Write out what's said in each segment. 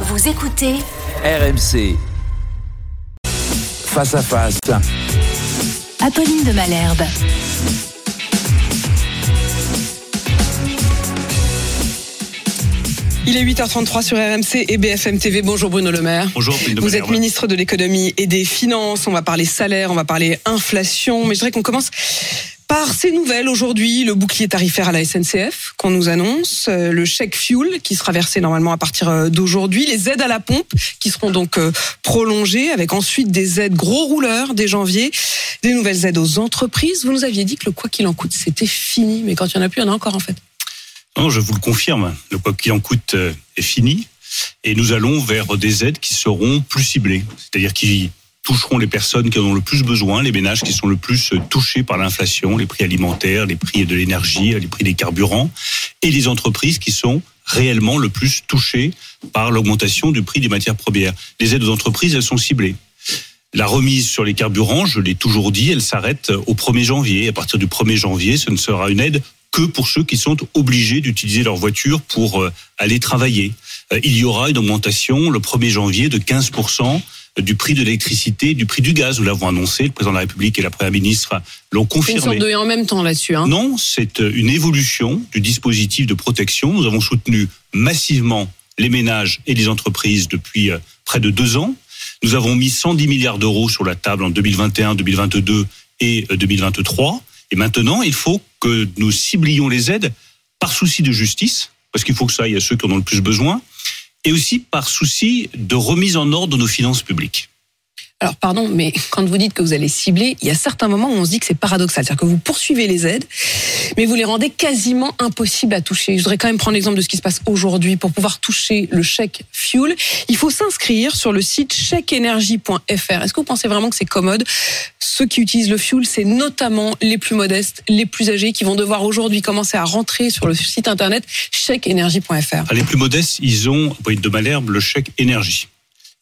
Vous écoutez RMC. Face à face. Apolline de Malherbe. Il est 8h33 sur RMC et BFM TV. Bonjour Bruno Le Maire. Bonjour. Bruno Vous Malherbe. êtes ministre de l'économie et des finances. On va parler salaire, on va parler inflation. Mais je dirais qu'on commence par ces nouvelles aujourd'hui, le bouclier tarifaire à la SNCF qu'on nous annonce, euh, le chèque fuel qui sera versé normalement à partir euh, d'aujourd'hui, les aides à la pompe qui seront donc euh, prolongées avec ensuite des aides gros rouleurs dès janvier, des nouvelles aides aux entreprises. Vous nous aviez dit que le quoi qu'il en coûte c'était fini, mais quand il y en a plus, il y en a encore en fait. Non, je vous le confirme. Le quoi qu'il en coûte est fini. Et nous allons vers des aides qui seront plus ciblées. C'est-à-dire qui toucheront les personnes qui en ont le plus besoin, les ménages qui sont le plus touchés par l'inflation, les prix alimentaires, les prix de l'énergie, les prix des carburants, et les entreprises qui sont réellement le plus touchées par l'augmentation du prix des matières premières. Les aides aux entreprises, elles sont ciblées. La remise sur les carburants, je l'ai toujours dit, elle s'arrête au 1er janvier. À partir du 1er janvier, ce ne sera une aide que pour ceux qui sont obligés d'utiliser leur voiture pour euh, aller travailler. Euh, Il y aura une augmentation le 1er janvier de 15% du prix de l'électricité, du prix du gaz. Nous l'avons annoncé, le président de la République et la première ministre l'ont C'est une confirmé. sorte de en même temps là-dessus. Hein. Non, c'est euh, une évolution du dispositif de protection. Nous avons soutenu massivement les ménages et les entreprises depuis euh, près de deux ans. Nous avons mis 110 milliards d'euros sur la table en 2021, 2022 et euh, 2023. Et maintenant, il faut que nous ciblions les aides par souci de justice, parce qu'il faut que ça aille à ceux qui en ont le plus besoin, et aussi par souci de remise en ordre de nos finances publiques. Alors pardon, mais quand vous dites que vous allez cibler, il y a certains moments où on se dit que c'est paradoxal, c'est-à-dire que vous poursuivez les aides, mais vous les rendez quasiment impossibles à toucher. Je voudrais quand même prendre l'exemple de ce qui se passe aujourd'hui pour pouvoir toucher le chèque fuel. Il faut s'inscrire sur le site chèqueénergie.fr. Est-ce que vous pensez vraiment que c'est commode? Ceux qui utilisent le fuel, c'est notamment les plus modestes, les plus âgés, qui vont devoir aujourd'hui commencer à rentrer sur le site internet chèqueénergie.fr. Ah, Les plus modestes, ils ont, de Malherbe, le chèque énergie.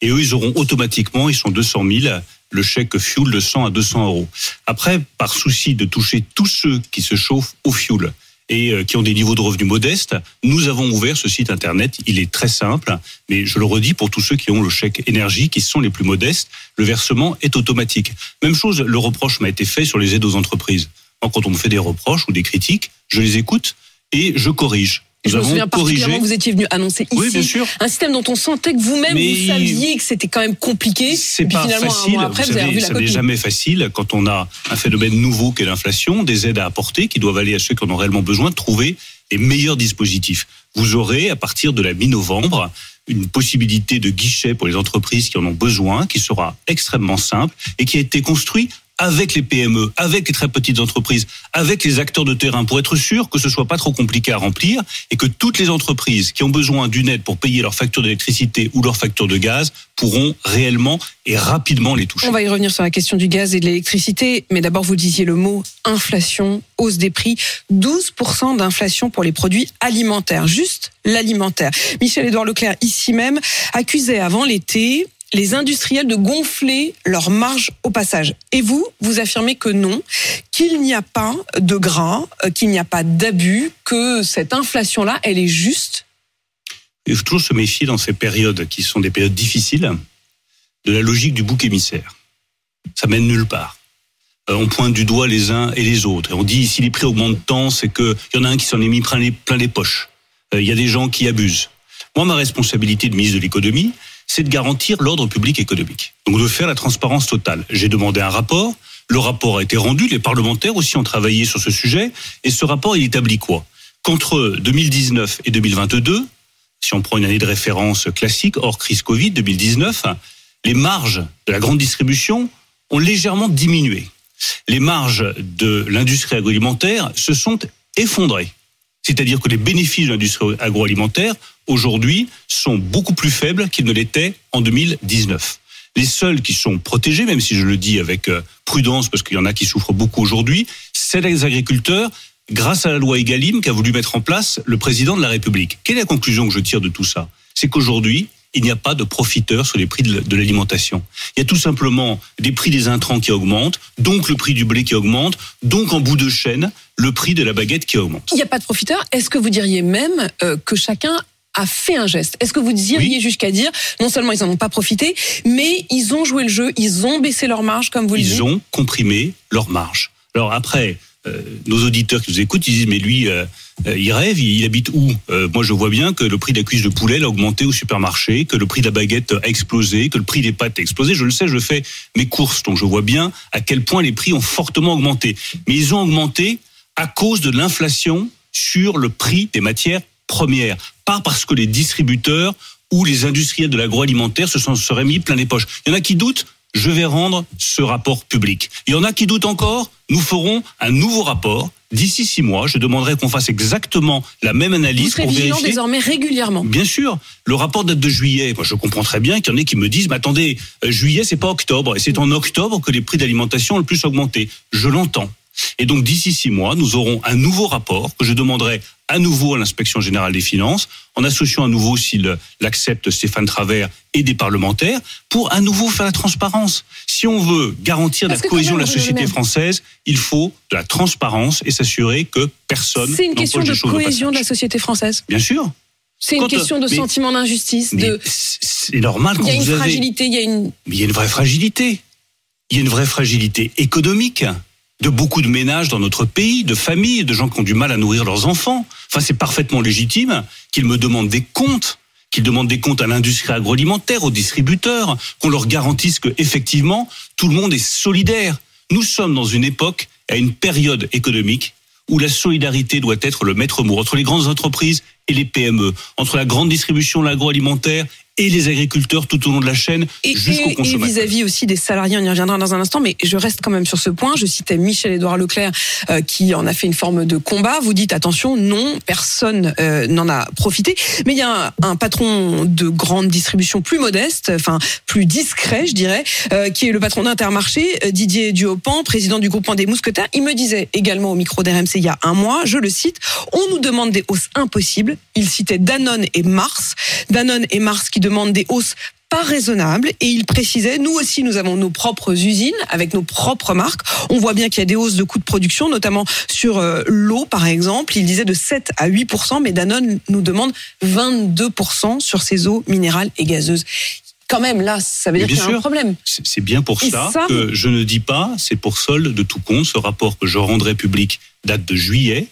Et eux, ils auront automatiquement, ils sont 200 000, le chèque fuel de 100 à 200 euros. Après, par souci de toucher tous ceux qui se chauffent au fuel et euh, qui ont des niveaux de revenus modestes, nous avons ouvert ce site internet. Il est très simple, mais je le redis pour tous ceux qui ont le chèque énergie, qui sont les plus modestes, le versement est automatique. Même chose, le reproche m'a été fait sur les aides aux entreprises. Quand on me fait des reproches ou des critiques, je les écoute et je corrige. Je me souviens particulièrement corrigé. que vous étiez venu annoncer ici Oui, bien sûr. un système dont on sentait que vous-même vous saviez que c'était quand même compliqué. C'est pas finalement, facile. un mois après, vous vous, avez savez, ça n'est jamais facile quand on a un phénomène nouveau qu'est l'inflation, des aides à apporter qui doivent aller à ceux qui en ont réellement besoin, de trouver les meilleurs dispositifs. Vous aurez, à partir de la mi-novembre, une possibilité de guichet pour les entreprises qui en ont besoin, qui sera extrêmement simple et qui a été construit avec les PME, avec les très petites entreprises, avec les acteurs de terrain, pour être sûr que ce soit pas trop compliqué à remplir et que toutes les entreprises qui ont besoin d'une aide pour payer leur facture d'électricité ou leur facture de gaz pourront réellement et rapidement les toucher. On va y revenir sur la question du gaz et de l'électricité, mais d'abord vous disiez le mot inflation, hausse des prix, 12% d'inflation pour les produits alimentaires, juste l'alimentaire. Michel-Édouard Leclerc, ici même, accusait avant l'été les industriels de gonfler leurs marges au passage. Et vous, vous affirmez que non, qu'il n'y a pas de gras, euh, qu'il n'y a pas d'abus, que cette inflation-là, elle est juste. Il faut toujours se méfier dans ces périodes qui sont des périodes difficiles de la logique du bouc émissaire. Ça mène nulle part. Euh, on pointe du doigt les uns et les autres. On dit si les prix augmentent tant, c'est qu'il y en a un qui s'en est mis plein les, poches. Euh, Il y a des gens qui abusent. Moi, ma responsabilité de ministre de l'économie, c'est de garantir l'ordre public économique. Donc de faire la transparence totale. J'ai demandé un rapport. Le rapport a été rendu. Les parlementaires aussi ont travaillé sur ce sujet. Et ce rapport, il établit quoi? Qu'entre 2019 et 2022, si on prend une année de référence classique, hors crise Covid 2019, les marges de la grande distribution ont légèrement diminué. Les marges de l'industrie agroalimentaire se sont effondrées. C'est-à-dire que les bénéfices de l'industrie agroalimentaire, aujourd'hui, sont beaucoup plus faibles qu'ils ne l'étaient en 2019. Les seuls qui sont protégés, même si je le dis avec euh, prudence, parce qu'il y en a qui souffrent beaucoup aujourd'hui, c'est les agriculteurs, grâce à la loi Egalim qu'a voulu mettre en place le président de la République. Quelle est la conclusion que je tire de tout ça? C'est qu'aujourd'hui, il n'y a pas de profiteurs sur les prix de l'alimentation. Il y a tout simplement des prix des intrants qui augmentent, donc le prix du blé qui augmente, donc en bout de chaîne, le prix de la baguette qui augmente. Il n'y a pas de profiteur. Est-ce que vous diriez même euh, que chacun a fait un geste? Est-ce que vous diriez Oui. jusqu'à dire, non seulement ils n'en ont pas profité, mais ils ont joué le jeu, ils ont baissé leur marge, comme vous le dites? Ils ont comprimé leur marge. Alors après, nos auditeurs qui nous écoutent, ils disent mais lui, euh, euh, il rêve, il, il habite où? Euh, Moi, je vois bien que le prix de la cuisse de poulet a augmenté au supermarché, que le prix de la baguette a explosé, que le prix des pâtes a explosé. Je le sais, je fais mes courses, donc je vois bien à quel point les prix ont fortement augmenté. Mais ils ont augmenté à cause de l'inflation sur le prix des matières premières, pas parce que les distributeurs ou les industriels de l'agroalimentaire se sont seraient mis plein les poches. Il y en a qui doutent. Je vais rendre ce rapport public. Il y en a qui doutent encore. Nous ferons un nouveau rapport d'ici six mois. Je demanderai qu'on fasse exactement la même Vous analyse serez pour vigilant vérifier. désormais régulièrement. Bien sûr, le rapport date de juillet. Moi, je comprends très bien qu'il y en ait qui me disent, mais attendez, euh, juillet, c'est pas octobre, et c'est en octobre que les prix d'alimentation ont le plus augmenté. Je l'entends. Et donc, d'ici six mois, nous aurons un nouveau rapport que je demanderai à nouveau à l'inspection générale des finances, en associant à nouveau, s'il l'accepte, Stéphane Travers et des parlementaires, pour à nouveau faire la transparence. Si on veut garantir la Parce cohésion de la société française, il faut de la transparence et s'assurer que personne C'est une question de cohésion de la société française. Bien sûr. C'est une Quand, euh, question de mais- sentiment d'injustice. De... c'est normal Il quand y a une vous avez. fragilité, il y a une. Mais il y a une vraie fragilité. Il y a une vraie fragilité économique de beaucoup de ménages dans notre pays, de familles, de gens qui ont du mal à nourrir leurs enfants. Enfin, c'est parfaitement légitime qu'ils me demandent des comptes, qu'ils demandent des comptes à l'industrie agroalimentaire, aux distributeurs, qu'on leur garantisse que effectivement tout le monde est solidaire. Nous sommes dans une époque, à une période économique où la solidarité doit être le maître mot entre les grandes entreprises et les PME, entre la grande distribution, l'agroalimentaire et les agriculteurs tout au long de la chaîne jusqu'au et- et consommateur. vis-à-vis aussi des salariés, on y reviendra dans un instant, mais je reste quand même sur ce point. Je citais Michel-Édouard Leclerc euh, qui en a fait une forme de combat. Vous dites attention, non, personne euh, n'en a profité. Mais il y a un, un patron de grande distribution plus modeste, enfin plus discret, je dirais, euh, qui est le patron d'Intermarché, Didier Duopan, président du groupement des Mousquetaires. Il me disait également au micro d'RMC il y a un mois, je le cite, on nous demande des hausses impossibles. Il citait Danone et Mars. Danone et Mars qui demandent des hausses pas raisonnables et il précisait nous aussi nous avons nos propres usines avec nos propres marques on voit bien qu'il y a des hausses de coûts de production notamment sur euh, l'eau par exemple il disait de 7 à 8% mais Danone nous demande 22 sur ses eaux minérales et gazeuses quand même là ça veut dire qu'il y a un problème C'est bien pour ça, ça, que je ne dis pas, c'est pour solde de tout compte. Ce rapport que je rendrai public date de juillet.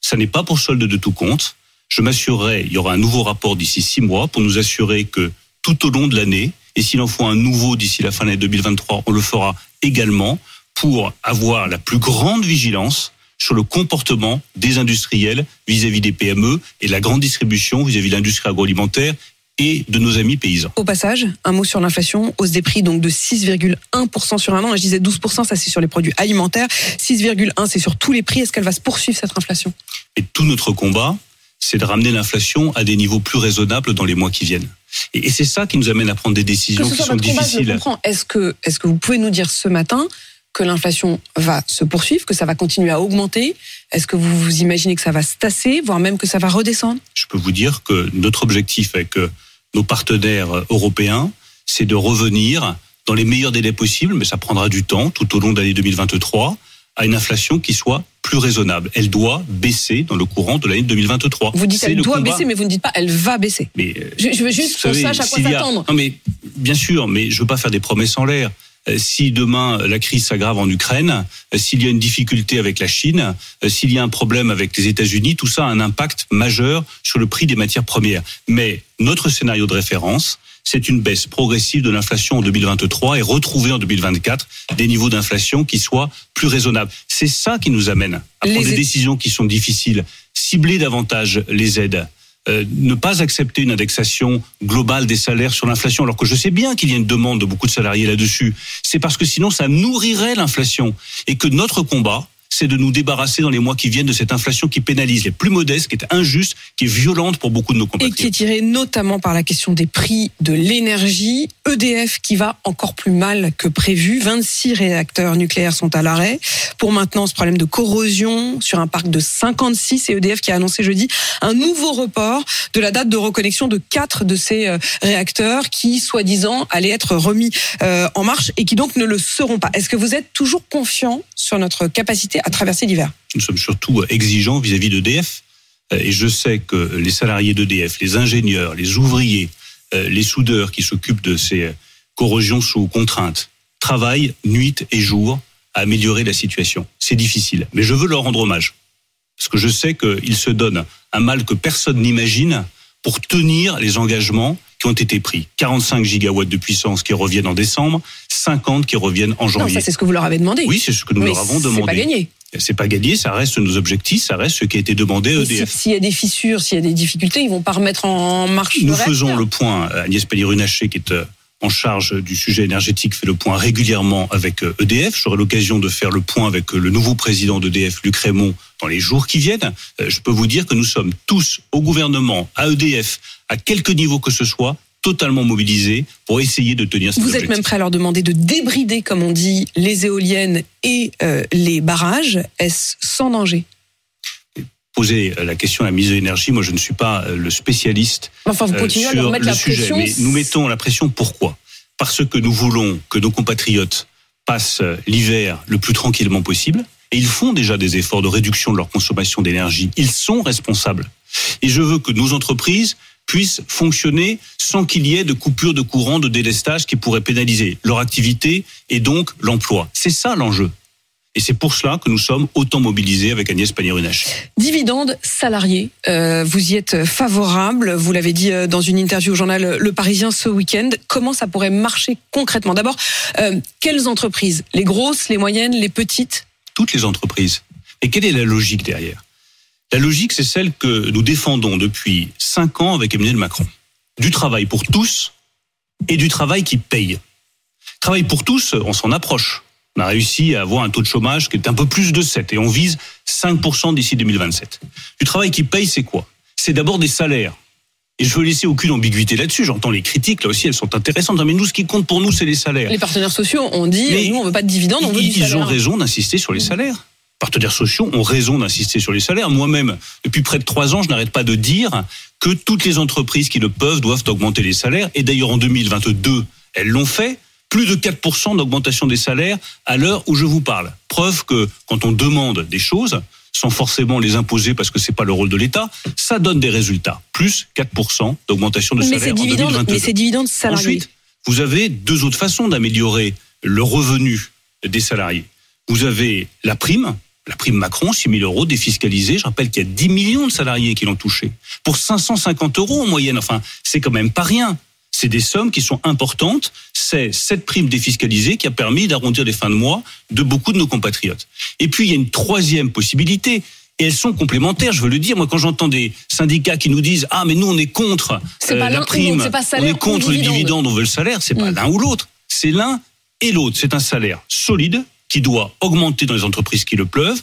Ça n'est pas pour solde de tout compte. Je m'assurerai, il y aura un nouveau rapport d'ici six mois pour nous assurer que tout au long de l'année, et s'il en faut un nouveau d'ici la fin de l'année 2023, on le fera également pour avoir la plus grande vigilance sur le comportement des industriels vis-à-vis des PME et la grande distribution vis-à-vis de l'industrie agroalimentaire et de nos amis paysans. Au passage, un mot sur l'inflation, hausse des prix donc de 6,1% sur un an. Je disais 12%, ça c'est sur les produits alimentaires. 6,1 c'est sur tous les prix. Est-ce qu'elle va se poursuivre cette inflation? Et tout notre combat, c'est de ramener l'inflation à des niveaux plus raisonnables dans les mois qui viennent. Et, c'est ça qui nous amène à prendre des décisions qui sont difficiles. comprends. Est-ce que, est-ce que vous pouvez nous dire ce matin que l'inflation va se poursuivre, que ça va continuer à augmenter? Est-ce que vous, vous imaginez que ça va se tasser, voire même que ça va redescendre? Je peux vous dire que notre objectif avec euh, nos partenaires euh, européens, c'est de revenir dans les meilleurs délais possibles, mais ça prendra du temps tout au long de l'année 2023, à une inflation qui soit plus raisonnable. Elle doit baisser dans le courant de l'année 2023. Vous dites elle le doit combat. baisser, mais vous ne dites pas elle va baisser. Mais euh, Je, je veux juste qu'on sache à quoi s'attendre. Non, mais bien sûr, mais je veux pas faire des promesses en l'air. Euh, Si demain euh, la crise s'aggrave en Ukraine, euh, s'il y a une difficulté avec la Chine, s'il y a un problème avec les États-Unis, tout ça a un impact majeur sur le prix des matières premières. Mais notre scénario de référence, c'est une baisse progressive de l'inflation en 2023 et retrouver en 2024 des niveaux d'inflation qui soient plus raisonnables. C'est ça qui nous amène à Les prendre des décisions qui sont difficiles, cibler davantage les aides. Euh, ne pas accepter une indexation globale des salaires sur l'inflation, alors que je sais bien qu'il y a une demande de beaucoup de salariés là-dessus, c'est parce que sinon ça nourrirait l'inflation. Et que notre combat, c'est de nous débarrasser dans les mois qui viennent de cette inflation qui pénalise les plus modestes, qui est injuste, qui est violente pour beaucoup de nos Et qui est compatriotes. tiré notamment par la question des prix de l'énergie. EDF qui va encore plus mal que prévu. 26 réacteurs nucléaires sont à l'arrêt. Pour maintenant, ce problème de corrosion sur un parc de 56 et EDF qui a annoncé jeudi un nouveau report de la date de reconnexion de quatre de ces euh, réacteurs qui, soi-disant, allaient être remis euh, en marche et qui donc ne le seront pas. Est-ce que vous êtes toujours confiant sur notre capacité à traverser l'hiver Nous sommes surtout exigeants vis-à-vis d'EDF. euh, et je sais que les salariés d'EDF, les ingénieurs, les ouvriers, euh, les soudeurs qui s'occupent de ces corrosions sous contrainte, travaillent nuit et jour à améliorer la situation. C'est difficile, mais je veux leur rendre hommage. Parce que je sais qu'ils se donnent un mal que personne n'imagine pour tenir les engagements qui ont été pris. 45 gigawatts de puissance qui reviennent en décembre, 50 qui reviennent en janvier. Non, ça c'est ce que vous leur avez demandé. Oui, c'est ce que nous Mais leur avons demandé. C'est pas gagné. C'est pas gagné, ça reste nos objectifs, ça reste ce qui a été demandé à EDF. S'il y a des fissures, s'il y a des difficultés, ils vont pas remettre en marche Nous le faisons le point, Agnès Pannier-Runacher, qui est euh, en charge du sujet énergétique, fait le point régulièrement avec euh, EDF. J'aurai l'occasion de faire le point avec euh, le nouveau président d'EDF, Luc Raymond, dans les jours qui viennent. Euh, Je peux vous dire que nous sommes tous, au gouvernement, à EDF, à quelque niveau que ce soit, totalement mobilisés pour essayer de tenir Vous êtes même prêt à leur demander de débrider, comme on dit, les éoliennes et euh, les barrages. Est-ce sans danger? Poser euh, la question à la ministre de l'énergie, moi je ne suis pas euh, le spécialiste Enfin, vous euh, continuez à sur mettre le la sujet. pression. Mais nous mettons la pression pourquoi? Parce que nous voulons que nos compatriotes passent l'hiver le plus tranquillement possible. Et ils font déjà des efforts de réduction de leur consommation d'énergie. Ils sont responsables. Et je veux que nos entreprises puissent fonctionner sans qu'il y ait de coupure de courant, de délestage qui pourrait pénaliser leur activité et donc l'emploi. C'est ça l'enjeu. Et c'est pour cela que nous sommes autant mobilisés avec Agnès Pannier-Runacher. Dividendes salariés, euh, vous y êtes favorable, vous l'avez dit euh, dans une interview au journal Le Parisien ce week-end. Comment ça pourrait marcher concrètement? D'abord, euh, quelles entreprises? Les grosses, les moyennes, les petites? Toutes les entreprises. Et quelle est la logique derrière? La logique, c'est celle que nous défendons depuis cinq ans avec Emmanuel Macron. Du travail pour tous et du travail qui paye. Travail pour tous, on s'en approche. On a réussi à avoir un taux de chômage qui est un peu plus de 7 et on vise 5% d'ici 2027. Du travail qui paye, c'est quoi? C'est d'abord des salaires. Et je veux laisser aucune ambiguïté là-dessus. J'entends les critiques, là aussi, elles sont intéressantes. Mais nous, ce qui compte pour nous, c'est les salaires. Les partenaires sociaux ont dit Mais nous on veut pas de dividendes, on veut du Ils, ils salaire. ont raison d'insister sur les salaires. Partenaires sociaux ont raison d'insister sur les salaires. Moi-même, depuis près de trois ans, je n'arrête pas de dire que toutes les entreprises qui le peuvent doivent augmenter les salaires. Et d'ailleurs, en 2022, elles l'ont fait. Plus de 4% d'augmentation des salaires à l'heure où je vous parle. Preuve que quand on demande des choses, sans forcément les imposer parce que c'est pas le rôle de l'État, ça donne des résultats. Plus 4% d'augmentation de mais salaire en dividendes, 2022. mais ces dividendes salariés. Ensuite, vous avez deux autres façons d'améliorer le revenu des salariés. Vous avez la prime, la prime Macron, 6 000 euros défiscalisée. Je rappelle qu'il y a 10 millions de salariés qui l'ont touché. Pour 550 euros en moyenne, enfin, c'est quand même pas rien. C'est des sommes qui sont importantes. C'est cette prime défiscalisée qui a permis d'arrondir les fins de mois de beaucoup de nos compatriotes. Et puis, il y a une troisième possibilité. Et elles sont complémentaires, je veux le dire. Moi, quand j'entends des syndicats qui nous disent Ah, mais nous, on est contre pas l'un la prime, pas on est contre le dividende. dividende, on veut le salaire, c'est pas Mm. l'un ou l'autre. C'est l'un et l'autre. C'est un salaire solide qui doit augmenter dans les entreprises qui le pleuvent,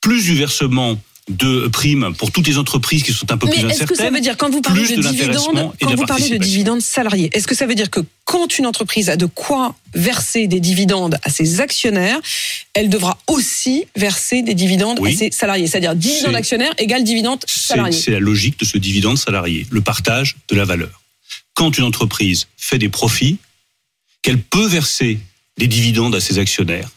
plus du versement de primes pour toutes les entreprises qui sont un peu Mais plus est-ce que ça incertaines. veut dire, quand vous parlez de, dividendes, de quand vous parlez de dividendes salariés, est-ce que ça veut dire que quand une entreprise a de quoi verser des dividendes à ses actionnaires, elle devra aussi verser des dividendes Oui. à ses salariés? C'est-à-dire dividende actionnaire égale dividende salarié. c'est la logique de ce dividende salarié, le partage de la valeur. Quand une entreprise fait des profits, qu'elle peut verser des dividendes à ses actionnaires,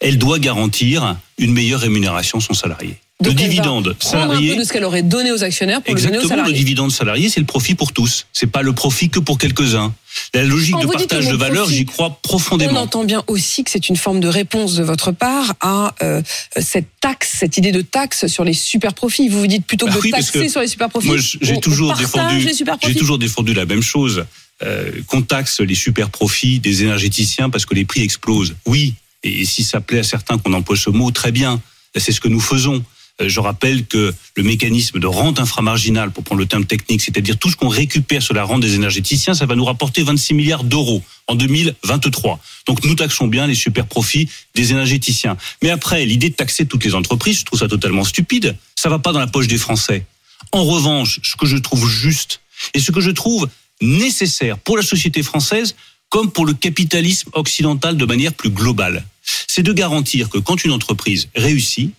elle doit garantir une meilleure rémunération à son salarié. Donc le dividende un peu de ce qu'elle aurait donné aux actionnaires pour le donner aux exactement, le salariés. dividende salarié, c'est le profit pour tous. C'est pas le profit que pour quelques-uns. La logique Quand de partage de valeur, j'y crois On profondément. entend bien aussi que c'est une forme de réponse de votre part à euh, cette taxe, cette idée de taxe sur les super profits. Vous vous dites plutôt que Bah de oui, taxer sur les super profits. Moi, j'ai on toujours défendu, j'ai toujours défendu la même chose. Euh, qu'on taxe les super profits des énergéticiens parce que les prix explosent. Oui, et si ça plaît à certains qu'on emploie ce mot, très bien. C'est ce que nous faisons. Euh, Je rappelle que le mécanisme de rente inframarginale, pour prendre le terme technique, c'est-à-dire tout ce qu'on récupère sur la rente des énergéticiens, ça va nous rapporter 26 milliards d'euros en 2023. Donc nous taxons bien les super profits des énergéticiens. Mais après, l'idée de taxer toutes les entreprises, je trouve ça totalement stupide. Ça va pas dans la poche des Français. En revanche, ce que je trouve juste et ce que je trouve nécessaire pour la société française comme pour le capitalisme occidental de manière plus globale, c'est de garantir que quand une entreprise réussit,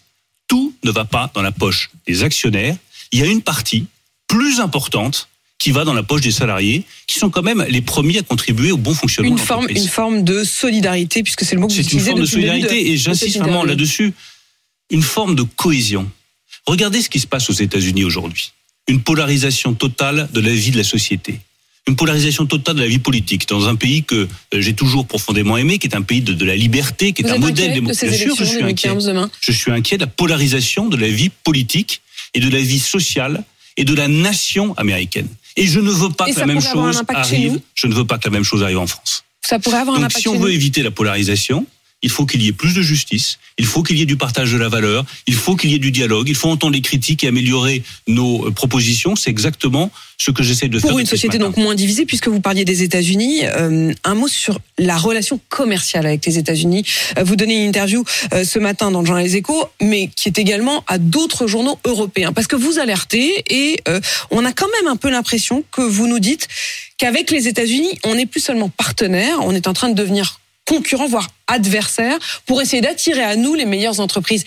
tout ne va pas dans la poche des actionnaires. Il y a une partie plus importante qui va dans la poche des salariés, qui sont quand même les premiers à contribuer au bon fonctionnement Une de forme, une forme de solidarité, puisque c'est le mot que vous C'est une utilisez forme de solidarité de- et j'insiste vraiment là-dessus. Une forme de cohésion. Regardez ce qui se passe aux États-Unis aujourd'hui. Une polarisation totale de la vie de la société. Une polarisation totale de la vie politique dans un pays que euh, j'ai toujours profondément aimé, qui est un pays de, de la liberté, qui est Vous un modèle démocratique. ces Bien sûr, je suis inquiet. Je suis inquiet de la polarisation de la vie politique et de la vie sociale et de la nation américaine. Et je ne veux pas Et que la même chose arrive. Je ne veux pas que la même chose arrive en France. Ça pourrait avoir un Donc, impact si on veut éviter la polarisation, il faut qu'il y ait plus de justice, il faut qu'il y ait du partage de la valeur, il faut qu'il y ait du dialogue, il faut entendre les critiques et améliorer nos euh, propositions. C'est exactement ce que j'essaie de faire. Pour une société donc moins divisée, puisque vous parliez des États-Unis, euh, un mot sur la relation commerciale avec les États-Unis. Euh, vous donnez une interview euh, ce matin dans le journal Les Échos, mais qui est également à d'autres journaux européens, parce que vous alertez et euh, on a quand même un peu l'impression que vous nous dites qu'avec les États-Unis, on n'est plus seulement partenaire, on est en train de devenir concurrent, voire adversaire, pour essayer d'attirer à nous les meilleures entreprises.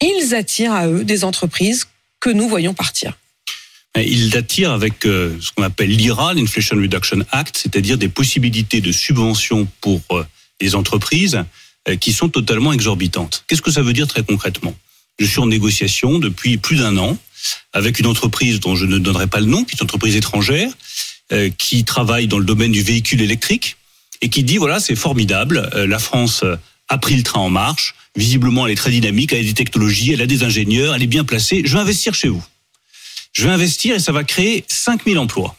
Ils attirent à eux des entreprises que nous voyons partir. Il attire avec euh, ce qu'on appelle l'IRA, l'Inflation Reduction Act, c'est-à-dire des possibilités de subventions pour euh, les entreprises euh, qui sont totalement exorbitantes. Qu'est-ce que ça veut dire très concrètement? Je suis en négociation depuis plus d'un an avec une entreprise dont je ne donnerai pas le nom, qui est une entreprise étrangère, qui travaille dans le domaine du véhicule électrique et qui dit voilà c'est formidable, euh, la France euh, a pris le train en marche, visiblement elle est très dynamique, elle a des technologies, elle a des ingénieurs, elle est bien placée, je vais investir chez vous. Je vais investir et ça va créer 5000 emplois.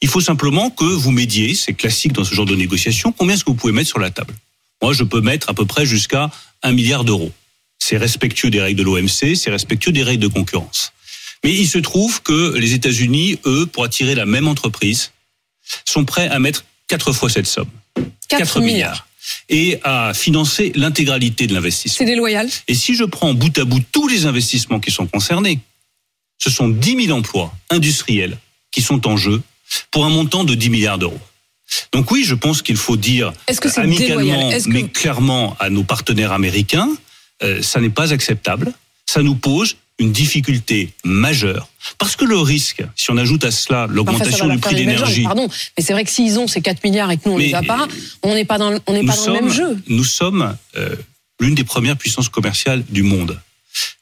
Il faut simplement que vous médiez, c'est classique dans ce genre de négociation, combien est-ce que vous pouvez mettre sur la table? Moi, je peux mettre à peu près jusqu'à un milliard d'euros. C'est respectueux des règles de l'OMC, c'est respectueux des règles de concurrence. Mais il se trouve que les États-Unis, eux, pour attirer la même entreprise, sont prêts à mettre quatre fois cette somme. 4 milliards. Et à financer l'intégralité de l'investissement. C'est déloyal Et si je prends bout à bout tous les investissements qui sont concernés, ce sont 10 000 emplois industriels qui sont en jeu pour un montant de 10 milliards d'euros. Donc oui, je pense qu'il faut dire que c'est amicalement, que- mais clairement à nos partenaires américains, euh, ça n'est pas acceptable. Ça nous pose une difficulté majeure. Parce que le risque, si on ajoute à cela l'augmentation du prix de l'énergie, Pardon, mais c'est vrai que s'ils ont ces 4 milliards et que nous on Mais- les a pas, on n'est pas dans, le- on n'est nous pas dans le même jeu. nous sommes euh, l'une des premières puissances commerciales du monde.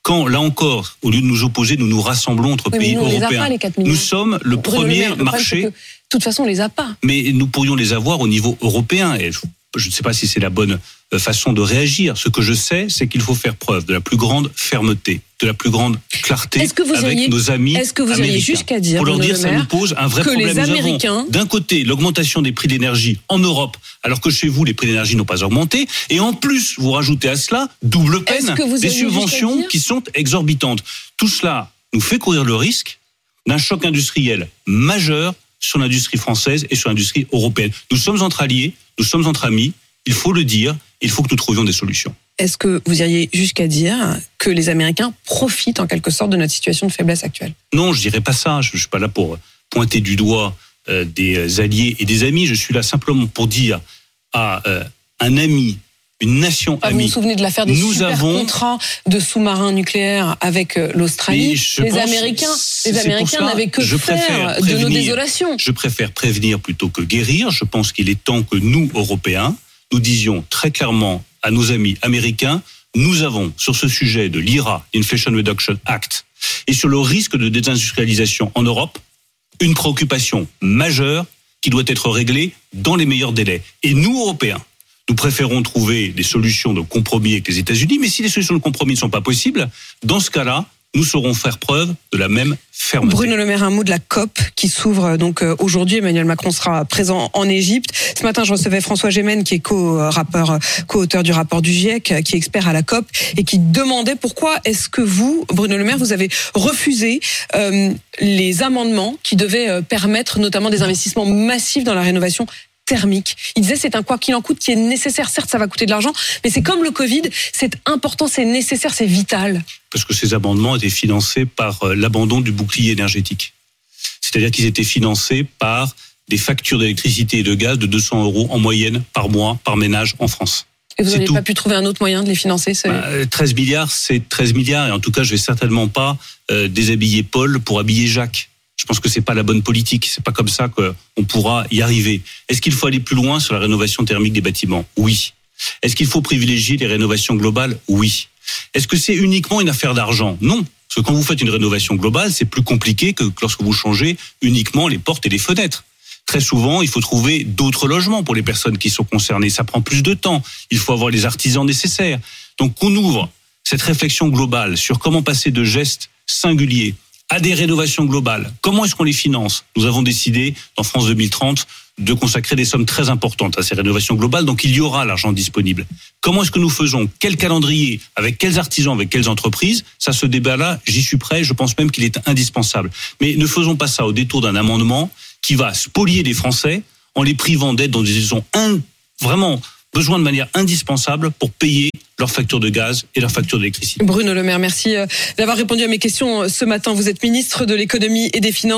Quand, là encore, au lieu de nous opposer, nous nous rassemblons entre Oui, pays nous, on les a européens, pas, les 4 milliards. nous sommes le premier Maire, le problème, marché De toute façon, on les a pas. mais nous pourrions les avoir au niveau européen. Et je- je ne sais pas si c'est la bonne euh, façon de réagir. Ce que je sais, c'est qu'il faut faire preuve de la plus grande fermeté, de la plus grande clarté Est-ce que vous avec nos amis est-ce que vous iriez américains. jusqu'à dire, Pour leur dire ça nous pose un vrai que problème. Américains- d'un côté, l'augmentation des prix d'énergie en Europe, alors que chez vous, les prix d'énergie n'ont pas augmenté. Et en plus, vous rajoutez à cela double peine des subventions qui sont exorbitantes. Tout cela nous fait courir le risque d'un choc industriel majeur sur l'industrie française et sur l'industrie européenne. Nous sommes entre alliés, nous sommes entre amis, il faut le dire, il faut que nous trouvions des solutions. Est-ce que vous iriez jusqu'à dire que les Américains profitent en quelque sorte de notre situation de faiblesse actuelle? Non, je dirais pas ça, je ne suis pas là pour pointer du doigt euh, des alliés et des amis, je suis là simplement pour dire à euh, un ami, une nation Ah, Vous vous amie, souvenez de l'affaire des Nous super avons- contrats de sous-marins nucléaires avec euh, l'Australie? Les Américains, les Américains n'avaient que je faire de nos désolations. Je préfère prévenir plutôt que guérir. Je pense qu'il est temps que nous, Européens, nous disions très clairement à nos amis américains, nous avons sur ce sujet de l'IRA, Inflation Reduction Act, et sur le risque de désindustrialisation en Europe, une préoccupation majeure qui doit être réglée dans les meilleurs délais. Et nous, Européens, nous préférons trouver des solutions de compromis avec les États-Unis, mais si les solutions de compromis ne sont pas possibles, dans ce cas-là, nous saurons faire preuve de la même fermeté. Bruno Le Maire, un mot de la COP qui s'ouvre donc euh, aujourd'hui. Emmanuel Macron sera présent en Égypte. Ce matin, je recevais François Gémen, qui est co-rappeur, co-auteur du rapport du GIEC, euh, qui est expert à la COP, et qui demandait pourquoi est-ce que vous, Bruno Le Maire, vous avez refusé euh, les amendements qui devaient permettre notamment des investissements massifs dans la rénovation thermique. Il disait c'est un quoi qu'il en coûte qui est nécessaire. Certes, ça va coûter de l'argent, mais c'est comme le Covid, c'est important, c'est nécessaire, c'est vital. parce que ces amendements étaient financés par euh, l'abandon du bouclier énergétique. C'est-à-dire qu'ils étaient financés par des factures d'électricité et de gaz de 200 euros en moyenne par mois, par ménage en France. Et vous n'avez pas pu trouver un autre moyen de les financer Bah, euh, 13 milliards, c'est 13 milliards, et en tout cas, je vais certainement pas euh, déshabiller Paul pour habiller Jacques. Je pense que c'est pas la bonne politique. C'est pas comme ça qu'on pourra y arriver. Est-ce qu'il faut aller plus loin sur la rénovation thermique des bâtiments? Oui. Est-ce qu'il faut privilégier les rénovations globales? Oui. Est-ce que c'est uniquement une affaire d'argent? Non. Parce que quand vous faites une rénovation globale, c'est plus compliqué que lorsque vous changez uniquement les portes et les fenêtres. Très souvent, il faut trouver d'autres logements pour les personnes qui sont concernées. Ça prend plus de temps. Il faut avoir les artisans nécessaires. Donc, on ouvre cette réflexion globale sur comment passer de gestes singuliers à des rénovations globales. Comment est-ce qu'on les finance? Nous avons décidé, dans France 2030, de consacrer des sommes très importantes à ces rénovations globales, donc il y aura l'argent disponible. Comment est-ce que nous faisons? Quel calendrier? Avec quels artisans? Avec quelles entreprises? Ça, ce débat-là, j'y suis prêt, je pense même qu'il est indispensable. Mais ne faisons pas ça au détour d'un amendement qui va spolier les Français en les privant d'aide dont ils ont un, vraiment besoin de manière indispensable pour payer leurs factures de gaz et leurs factures d'électricité. Bruno Le Maire, merci euh, d'avoir répondu à mes questions euh, ce matin. Vous êtes ministre de l'économie et des finances.